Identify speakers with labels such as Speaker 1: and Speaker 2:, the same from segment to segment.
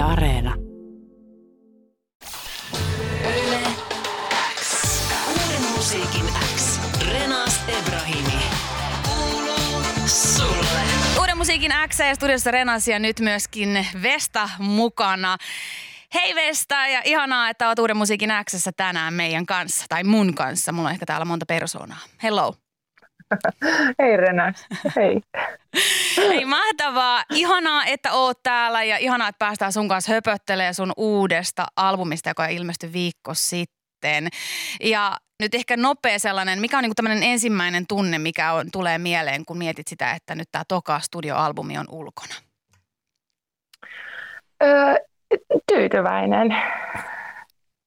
Speaker 1: Yle Areena.
Speaker 2: Yle X. Uuden musiikin X. Renas Ebrahimi. Kuuluu sulle.
Speaker 3: Uuden musiikin X ja studiossa Renas ja nyt myöskin Vesta mukana. Hei Vesta ja ihanaa, että olet Uuden musiikin X tänään meidän kanssa. Tai mun kanssa. Mulla on ehkä täällä monta persoonaa. Hello.
Speaker 4: Hei Renas, hei.
Speaker 3: Hei mahtavaa. Ihanaa, että oot täällä ja ihanaa, että päästään sun kanssa höpöttelemään sun uudesta albumista, joka ilmestyi viikko sitten. Ja nyt ehkä nopea sellainen, mikä on niinku tämmöinen ensimmäinen tunne, mikä on, tulee mieleen, kun mietit sitä, että nyt tämä toka studioalbumi on ulkona?
Speaker 4: Öö, tyytyväinen.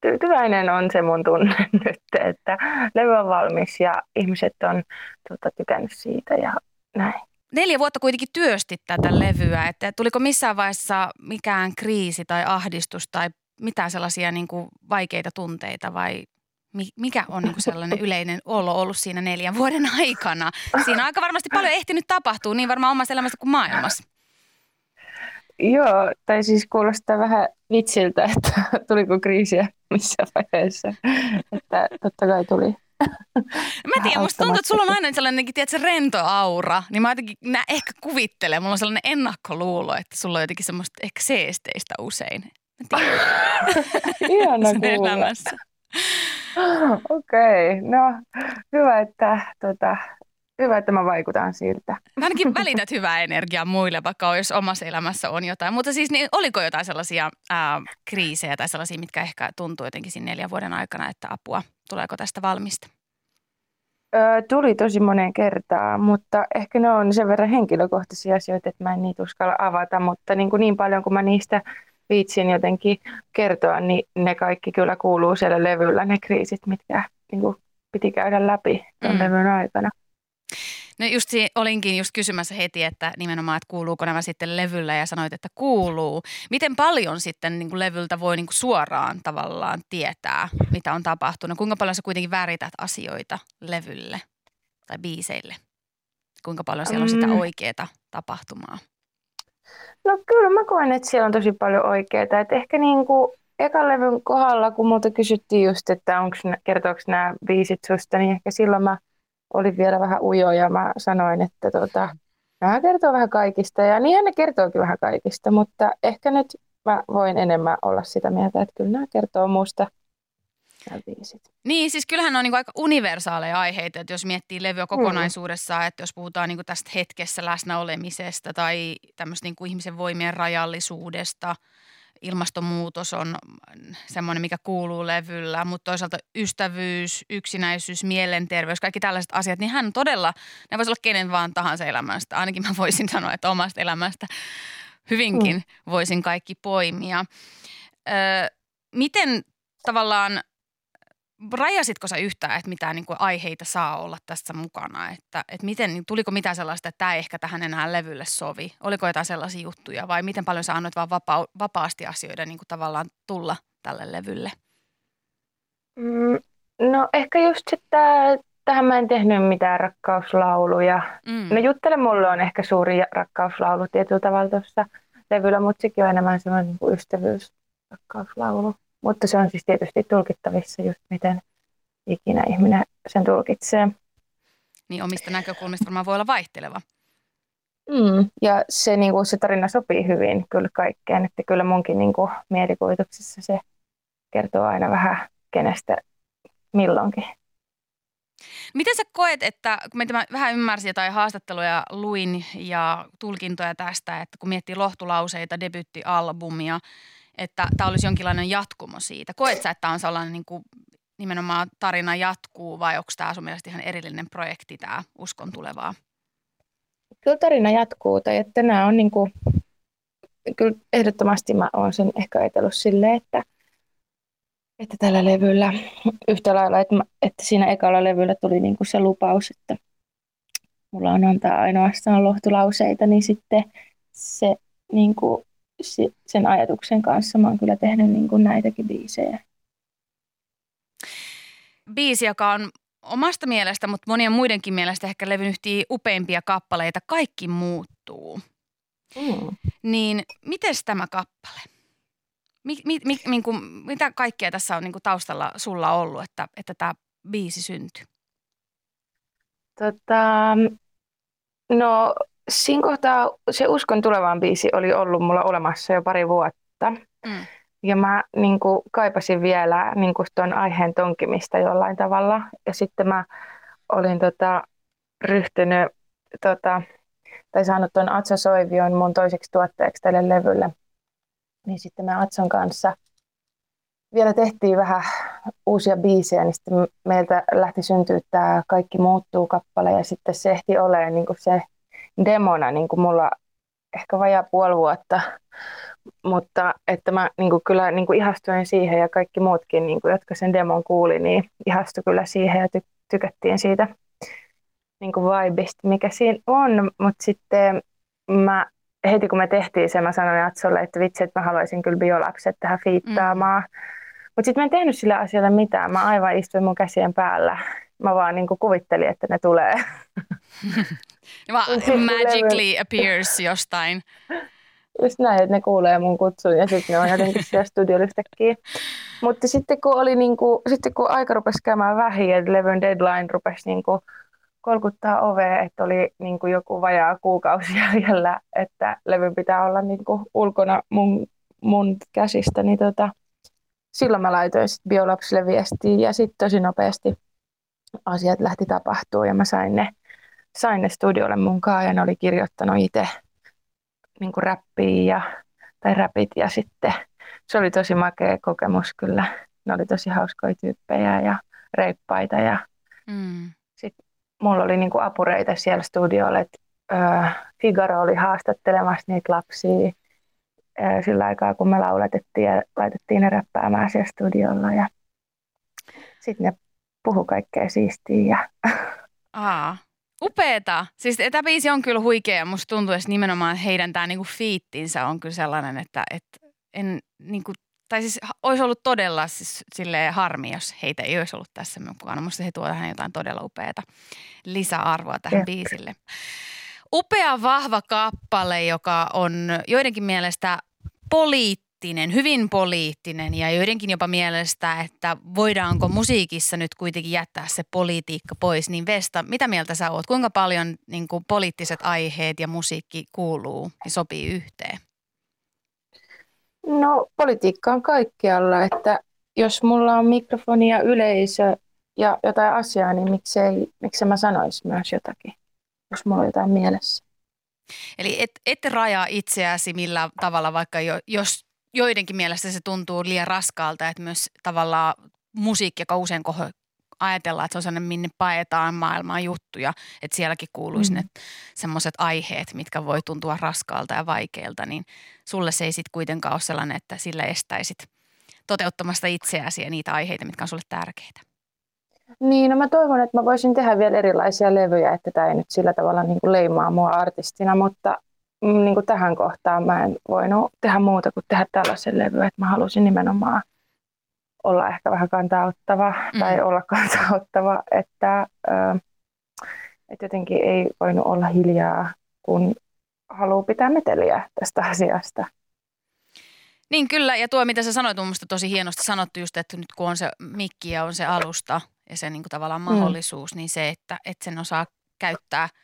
Speaker 4: Tyytyväinen on se mun tunne nyt, että levy on valmis ja ihmiset on tota, tykännyt siitä ja näin.
Speaker 3: Neljä vuotta kuitenkin työstit tätä levyä, että tuliko missään vaiheessa mikään kriisi tai ahdistus tai mitään sellaisia niin kuin vaikeita tunteita vai mikä on niin kuin sellainen yleinen olo ollut siinä neljän vuoden aikana? Siinä on aika varmasti paljon ehtinyt tapahtua, niin varmaan omassa elämässä kuin maailmassa.
Speaker 4: Joo, tai siis kuulostaa vähän vitsiltä, että tuliko kriisiä missä vaiheessa. Että totta kai tuli.
Speaker 3: Mä tiedän, musta tuntuu, että sulla on aina sellainen tiedätkö, rento aura, niin mä jotenkin nää ehkä kuvittelen, mulla on sellainen ennakkoluulo, että sulla on jotenkin semmoista ehkä seesteistä usein.
Speaker 4: Ihana kuulla. Okei, okay, no hyvä, että tota, hyvä, että mä vaikutan siltä.
Speaker 3: Ainakin välität hyvää energiaa muille, vaikka jos omassa elämässä on jotain. Mutta siis niin, oliko jotain sellaisia ää, kriisejä tai sellaisia, mitkä ehkä tuntuu jotenkin siinä neljän vuoden aikana, että apua, tuleeko tästä valmista?
Speaker 4: Öö, tuli tosi moneen kertaan, mutta ehkä ne on sen verran henkilökohtaisia asioita, että mä en niitä uskalla avata, mutta niin, kuin niin paljon kuin mä niistä viitsin jotenkin kertoa, niin ne kaikki kyllä kuuluu siellä levyllä, ne kriisit, mitkä niin kuin piti käydä läpi tuon mm. levyn aikana.
Speaker 3: No just olinkin just kysymässä heti, että nimenomaan, että kuuluuko nämä sitten levyllä ja sanoit, että kuuluu. Miten paljon sitten niin kuin levyltä voi niin kuin suoraan tavallaan tietää, mitä on tapahtunut? Kuinka paljon sä kuitenkin värität asioita levylle tai biiseille? Kuinka paljon siellä on sitä mm. oikeaa tapahtumaa?
Speaker 4: No kyllä mä koen, että siellä on tosi paljon oikeaa. Että ehkä niin kuin ekan levyn kohdalla, kun multa kysyttiin just, että onko, kertooko nämä biisit susta, niin ehkä silloin mä – oli vielä vähän ujo ja mä sanoin, että tota, nämä kertoo vähän kaikista ja niinhän ne kertookin vähän kaikista, mutta ehkä nyt mä voin enemmän olla sitä mieltä, että kyllä nämä kertoo muusta
Speaker 3: Niin, siis kyllähän on niin aika universaaleja aiheita, että jos miettii levyä kokonaisuudessaan, mm. että jos puhutaan niin tästä hetkessä läsnä olemisesta tai tämmöistä niin ihmisen voimien rajallisuudesta – ilmastonmuutos on semmoinen, mikä kuuluu levyllä, mutta toisaalta ystävyys, yksinäisyys, mielenterveys, kaikki tällaiset asiat, niin hän todella, ne voisi olla kenen vaan tahansa elämästä. Ainakin mä voisin sanoa, että omasta elämästä hyvinkin mm. voisin kaikki poimia. Ö, miten tavallaan rajasitko sä yhtään, että mitä niin kuin aiheita saa olla tässä mukana? Että, että miten, niin tuliko mitään sellaista, että tämä ehkä tähän enää levylle sovi? Oliko jotain sellaisia juttuja vai miten paljon sä annoit vaan vapaa, vapaasti asioida niin kuin tavallaan tulla tälle levylle?
Speaker 4: Mm, no ehkä just, että tähän mä en tehnyt mitään rakkauslauluja. Mm. No Juttele mulle on ehkä suuri rakkauslaulu tietyllä tavalla tuossa levyllä, mutta sekin on enemmän semmoinen niin ystävyysrakkauslaulu. Mutta se on siis tietysti tulkittavissa just miten ikinä ihminen sen tulkitsee.
Speaker 3: Niin omista näkökulmista varmaan voi olla vaihteleva.
Speaker 4: Mm, ja se, niin kuin, se tarina sopii hyvin kyllä kaikkeen, että kyllä munkin niin kuin, mielikuvituksessa se kertoo aina vähän kenestä milloinkin.
Speaker 3: Miten sä koet, että kun mä vähän ymmärsin jotain haastatteluja luin ja tulkintoja tästä, että kun miettii lohtulauseita, debyttialbumia, että tämä olisi jonkinlainen jatkumo siitä. Koet sä, että tämä on sellainen niin kuin nimenomaan tarina jatkuu vai onko tämä sun mielestä ihan erillinen projekti tämä Uskon tulevaa?
Speaker 4: Kyllä tarina jatkuu tai että nämä on niin kuin, kyllä ehdottomasti mä oon sen ehkä ajatellut silleen, että, että tällä levyllä yhtä lailla, että, mä, että siinä ekalla levyllä tuli niin kuin se lupaus, että mulla on antaa ainoastaan lohtulauseita, niin sitten se niin kuin sen ajatuksen kanssa mä oon kyllä tehnyt niin kuin näitäkin biisejä.
Speaker 3: Biisi, joka on omasta mielestä, mutta monien muidenkin mielestä ehkä levyn yhtiä upeimpia kappaleita, Kaikki muuttuu. Mm. Niin miten tämä kappale? Mi, mi, mi, niin kuin, mitä kaikkea tässä on niin kuin taustalla sulla ollut, että, että tämä biisi syntyi?
Speaker 4: Tota, no siinä kohtaa se Uskon tulevaan biisi oli ollut mulla olemassa jo pari vuotta. Mm. Ja mä niin kuin, kaipasin vielä niin kuin, tuon aiheen tonkimista jollain tavalla. Ja sitten mä olin tota, ryhtynyt, tota, tai saanut tuon Atso Soivion mun toiseksi tuotteeksi tälle levylle. Niin sitten me Atson kanssa vielä tehtiin vähän uusia biisejä, niin sitten meiltä lähti syntyä tämä Kaikki muuttuu kappale ja sitten se ehti olemaan niin kuin se demona niin kuin mulla ehkä vajaa puoli vuotta, mutta että mä niin kuin kyllä niin kuin ihastuin siihen ja kaikki muutkin, niin kuin, jotka sen demon kuuli, niin ihastu kyllä siihen ja ty- tykättiin siitä niin kuin vibista, mikä siinä on, mutta sitten mä heti kun me tehtiin se, mä sanoin Atsolle, että vitsi, että mä haluaisin kyllä biolapset tähän fiittaamaan. Mm. Mutta sitten mä en tehnyt sillä asialla mitään. Mä aivan istuin mun käsien päällä. Mä vaan niin kuvittelin, että ne tulee.
Speaker 3: Ne vaan magically appears jostain.
Speaker 4: Just näin, että ne kuulee mun kutsun ja sitten ne on jotenkin siellä studiolla yhtäkkiä. Mutta sitten kun, oli niinku, sitten kun aika rupesi käymään vähin ja levyn deadline rupesi niinku kolkuttaa ovea, että oli niinku joku vajaa kuukausi jäljellä, että levyn pitää olla niinku ulkona mun, mun käsistä, niin tota, silloin mä laitoin sit biolapsille viestiä ja sitten tosi nopeasti asiat lähti tapahtuu ja mä sain ne sain ne studiolle mukaan ja ne oli kirjoittanut itse niin räppiä ja, tai räpit ja sitten se oli tosi makea kokemus kyllä. Ne oli tosi hauskoja tyyppejä ja reippaita ja mm. sitten mulla oli niin kuin apureita siellä studiolla, että Figaro oli haastattelemassa niitä lapsia sillä aikaa, kun me lauletettiin ja laitettiin ne räppäämään siellä studiolla ja sitten ne puhu kaikkea siistiä ja
Speaker 3: Aa. Upeeta. Siis tämä biisi on kyllä huikea ja musta tuntuu, että nimenomaan heidän tämä niinku fiittinsä on kyllä sellainen, että, että en niinku, tai siis olisi ollut todella siis harmi, jos heitä ei olisi ollut tässä mukana. Musta he tuovat tähän jotain todella upeata lisäarvoa tähän Jep. biisille. Upea, vahva kappale, joka on joidenkin mielestä poliittinen poliittinen, hyvin poliittinen ja joidenkin jopa mielestä, että voidaanko musiikissa nyt kuitenkin jättää se politiikka pois. Niin Vesta, mitä mieltä sä oot? Kuinka paljon niin kuin poliittiset aiheet ja musiikki kuuluu ja sopii yhteen?
Speaker 4: No politiikka on kaikkialla, että jos mulla on mikrofoni ja yleisö ja jotain asiaa, niin miksei, miksei mä sanoisi myös jotakin, jos mulla on jotain mielessä.
Speaker 3: Eli et, et rajaa itseäsi millä tavalla, vaikka jo, jos joidenkin mielestä se tuntuu liian raskaalta, että myös tavallaan musiikki, joka usein koho, ajatellaan, että se on sellainen, minne paetaan maailmaan juttuja, että sielläkin kuuluisi mm. ne semmoiset aiheet, mitkä voi tuntua raskaalta ja vaikeilta, niin sulle se ei sitten kuitenkaan ole sellainen, että sillä estäisit toteuttamasta itseäsi ja niitä aiheita, mitkä on sulle tärkeitä.
Speaker 4: Niin, no mä toivon, että mä voisin tehdä vielä erilaisia levyjä, että tämä ei nyt sillä tavalla niin kuin leimaa mua artistina, mutta niin kuin tähän kohtaan mä en voinut tehdä muuta kuin tehdä tällaisen levyä, että mä halusin nimenomaan olla ehkä vähän kantauttava mm. tai olla kantauttava, että, että jotenkin ei voinut olla hiljaa, kun haluaa pitää meteliä tästä asiasta.
Speaker 3: Niin kyllä, ja tuo mitä sä sanoit on musta tosi hienosti sanottu just, että nyt kun on se mikki ja on se alusta ja se niin kuin tavallaan mm. mahdollisuus, mm. niin se, että, että sen osaa käyttää –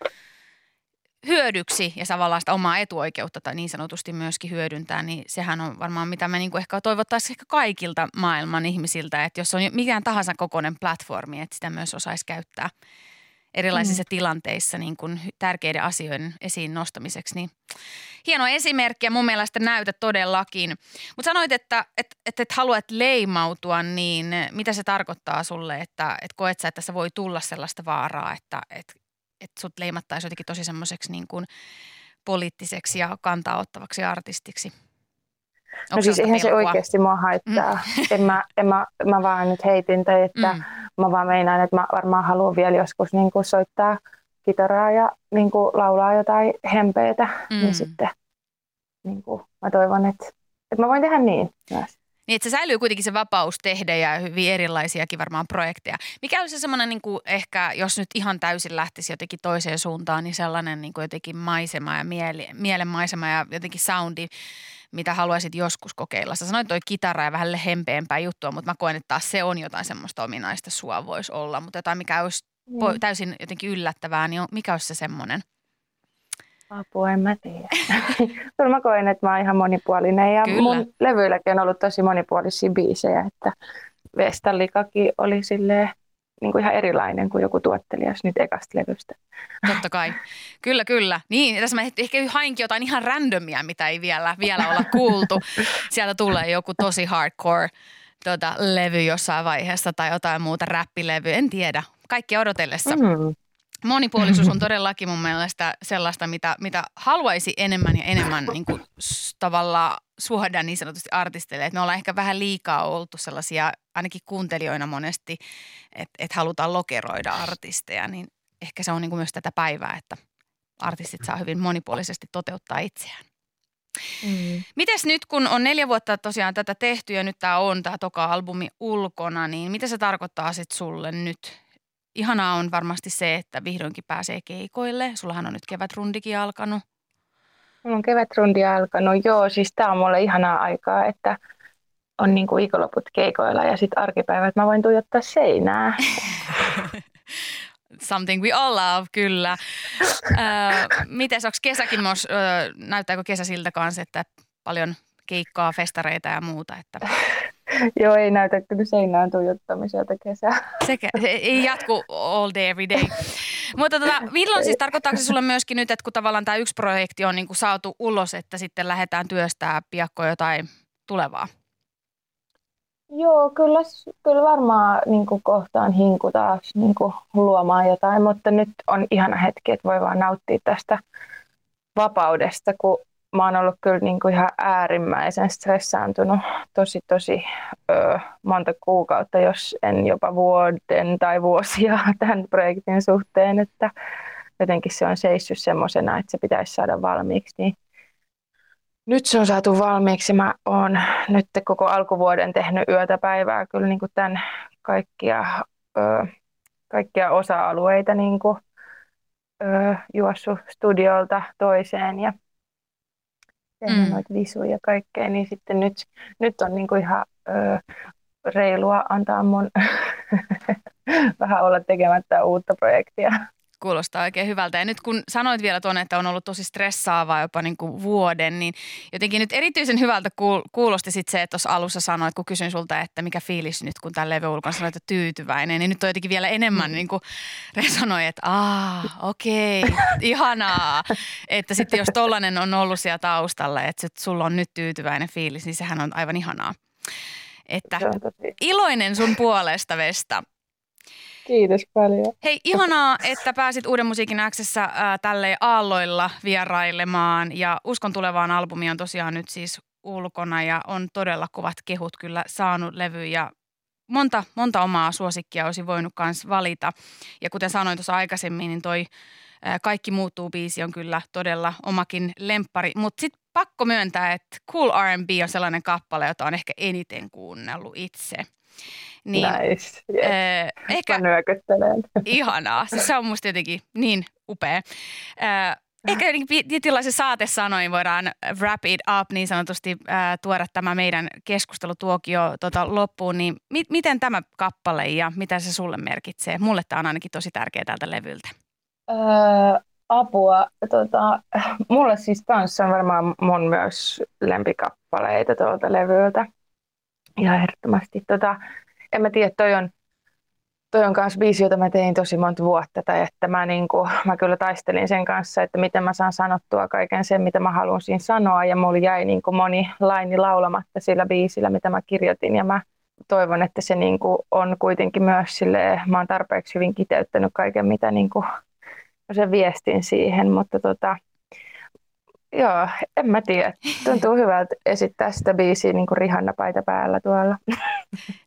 Speaker 3: hyödyksi ja tavallaan sitä omaa etuoikeutta tai niin sanotusti myöskin hyödyntää, niin sehän on varmaan mitä me niin kuin ehkä toivottaisiin ehkä kaikilta maailman ihmisiltä, että jos on mikään tahansa kokoinen platformi, että sitä myös osaisi käyttää erilaisissa mm. tilanteissa niin kuin tärkeiden asioiden esiin nostamiseksi. Niin hieno esimerkki ja mun mielestä näytä todellakin. Mutta sanoit, että et, et, et haluat leimautua, niin mitä se tarkoittaa sulle, että et koet sä, että tässä voi tulla sellaista vaaraa, että et että sut leimattaisi jotenkin tosi semmoiseksi niin kuin poliittiseksi ja kantaa ottavaksi artistiksi?
Speaker 4: Onko no siis eihän se oikeasti mua haittaa. Mm. En, mä, en mä, mä vaan nyt heitin tai että mm. mä vaan meinaan, että mä varmaan haluan vielä joskus niin kuin soittaa kitaraa ja niin kuin laulaa jotain hempeitä. Niin mm. Niin sitten niin kuin, mä toivon, että, että mä voin tehdä niin myös.
Speaker 3: Niin, että se säilyy kuitenkin se vapaus tehdä ja hyvin erilaisiakin varmaan projekteja. Mikä olisi se semmoinen niin kuin ehkä, jos nyt ihan täysin lähtisi jotenkin toiseen suuntaan, niin sellainen niin kuin jotenkin maisema ja mieli, mielen maisema ja jotenkin soundi, mitä haluaisit joskus kokeilla? Sä sanoit toi kitara ja vähän hempeämpää juttua, mutta mä koen, että taas se on jotain semmoista ominaista sua voisi olla. Mutta jotain, mikä olisi mm. täysin jotenkin yllättävää, niin mikä olisi se semmoinen?
Speaker 4: Apua, en mä tiedä. Kyllä mä koen, että mä oon ihan monipuolinen ja Kyllä. mun levyilläkin on ollut tosi monipuolisia biisejä, että Vestallikakin oli silleen niin kuin ihan erilainen kuin joku tuottelija nyt ekasta levystä.
Speaker 3: Totta kai. Kyllä, kyllä. Niin, tässä mä ehkä hainkin jotain ihan randomia, mitä ei vielä, vielä olla kuultu. Sieltä tulee joku tosi hardcore tota, levy jossain vaiheessa tai jotain muuta räppilevyä. En tiedä. Kaikki odotellessa. Mm. Monipuolisuus on todellakin mun mielestä sellaista, mitä, mitä haluaisi enemmän ja enemmän niin kuin, tavallaan suoda niin sanotusti artisteille. Että me ollaan ehkä vähän liikaa oltu sellaisia, ainakin kuuntelijoina monesti, että, että halutaan lokeroida artisteja, niin ehkä se on niin kuin myös tätä päivää, että artistit saa hyvin monipuolisesti toteuttaa itseään. Mm. Mites nyt, kun on neljä vuotta tosiaan tätä tehty ja nyt tämä on tämä toka albumi ulkona, niin mitä se tarkoittaa sitten sulle nyt ihanaa on varmasti se, että vihdoinkin pääsee keikoille. Sullahan on nyt kevätrundikin alkanut.
Speaker 4: Mulla on kevätrundi alkanut, joo. Siis tää on mulle ihanaa aikaa, että on niinku viikonloput keikoilla ja sitten arkipäivät mä voin tuijottaa seinää.
Speaker 3: Something we all love, kyllä. Äh, miten onko kesäkin myös, äh, näyttääkö kesä siltä kanssa, että paljon keikkaa, festareita ja muuta? Että...
Speaker 4: Joo, ei näytä kyllä seinään tuijottamiselta kesää.
Speaker 3: Sekä, se ei jatku all day, every day. Mutta tota, milloin siis tarkoittaako se sulle myöskin nyt, että kun tavallaan tämä yksi projekti on niin kuin saatu ulos, että sitten lähdetään työstää piakko jotain tulevaa?
Speaker 4: Joo, kyllä, kyllä varmaan niin kuin kohtaan hinku taas niin kuin luomaan jotain, mutta nyt on ihana hetki, että voi vaan nauttia tästä vapaudesta, kun mä oon ollut kyllä niin kuin ihan äärimmäisen stressaantunut tosi tosi ö, monta kuukautta, jos en jopa vuoden tai vuosia tämän projektin suhteen, että jotenkin se on seissyt semmoisena, että se pitäisi saada valmiiksi. Niin nyt se on saatu valmiiksi. Mä oon nyt koko alkuvuoden tehnyt yötä päivää kyllä niin kuin tämän kaikkia, ö, kaikkia osa-alueita niin kuin, ö, juossut studiolta toiseen ja tehnyt mm. noita visuja ja kaikkea, niin sitten nyt, nyt on niinku ihan ö, reilua antaa mun vähän olla tekemättä uutta projektia.
Speaker 3: Kuulostaa oikein hyvältä. Ja nyt kun sanoit vielä tuonne, että on ollut tosi stressaavaa jopa niin kuin vuoden, niin jotenkin nyt erityisen hyvältä kuulosti sit se, että tuossa alussa sanoit, kun kysyin sulta, että mikä fiilis nyt, kun tämä levy ulkona sanoit, että tyytyväinen, niin nyt on jotenkin vielä enemmän mm. niin kuin resonoi, että aah, okei, okay, ihanaa. Että sitten jos tollainen on ollut siellä taustalla, että sulla on nyt tyytyväinen fiilis, niin sehän on aivan ihanaa. Että iloinen sun puolesta, Vesta.
Speaker 4: Kiitos paljon.
Speaker 3: Hei, ihanaa, että pääsit Uuden musiikin Xssä äh, tälle aalloilla vierailemaan. Ja Uskon tulevaan albumiin on tosiaan nyt siis ulkona ja on todella kovat kehut kyllä saanut levy ja monta, monta omaa suosikkia olisi voinut myös valita. Ja kuten sanoin tuossa aikaisemmin, niin toi Kaikki muuttuu biisi on kyllä todella omakin lempari. Mutta sitten pakko myöntää, että Cool R&B on sellainen kappale, jota on ehkä eniten kuunnellut itse.
Speaker 4: Niin, nice. Yes. Äh, ehkä, Mä nyökyttelen.
Speaker 3: Ihanaa. Siis se on musta jotenkin niin upea. Äh, Ehkä tietynlaisen saatesanoin voidaan wrap it up niin sanotusti äh, tuoda tämä meidän keskustelutuokio tota, loppuun. Niin mi- miten tämä kappale ja mitä se sulle merkitsee? Mulle tämä on ainakin tosi tärkeä tältä levyltä.
Speaker 4: Öö, apua. Tota, mulle siis kanssa on varmaan mun myös lempikappaleita tuolta levyltä. Ja ehdottomasti tota, en mä tiedä, toi on, toi on kanssa biisi, jota mä tein tosi monta vuotta, tai että mä, niin kuin, mä kyllä taistelin sen kanssa, että miten mä saan sanottua kaiken sen, mitä mä haluan siinä sanoa, ja mulla jäi niin kuin moni laini laulamatta sillä biisillä, mitä mä kirjoitin, ja mä toivon, että se niin kuin on kuitenkin myös sille, mä oon tarpeeksi hyvin kiteyttänyt kaiken, mitä niin kuin, sen viestin siihen, mutta tota, Joo, en mä tiedä. Tuntuu hyvältä esittää sitä biisiä niin kuin Rihanna-paita päällä tuolla.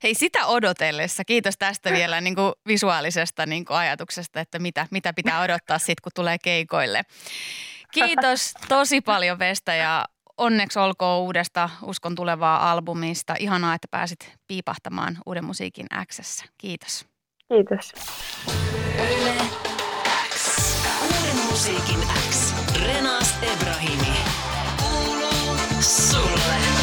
Speaker 3: Hei, sitä odotellessa. Kiitos tästä vielä niin kuin visuaalisesta niin kuin ajatuksesta, että mitä, mitä pitää odottaa sitten, kun tulee keikoille. Kiitos tosi paljon Vesta ja onneksi olkoon uudesta Uskon tulevaa albumista. Ihanaa, että pääsit piipahtamaan Uuden musiikin Xssä. Kiitos.
Speaker 4: Kiitos.
Speaker 2: Yle musiikin X. Renas Ebrahimi. Kuuluu sulle.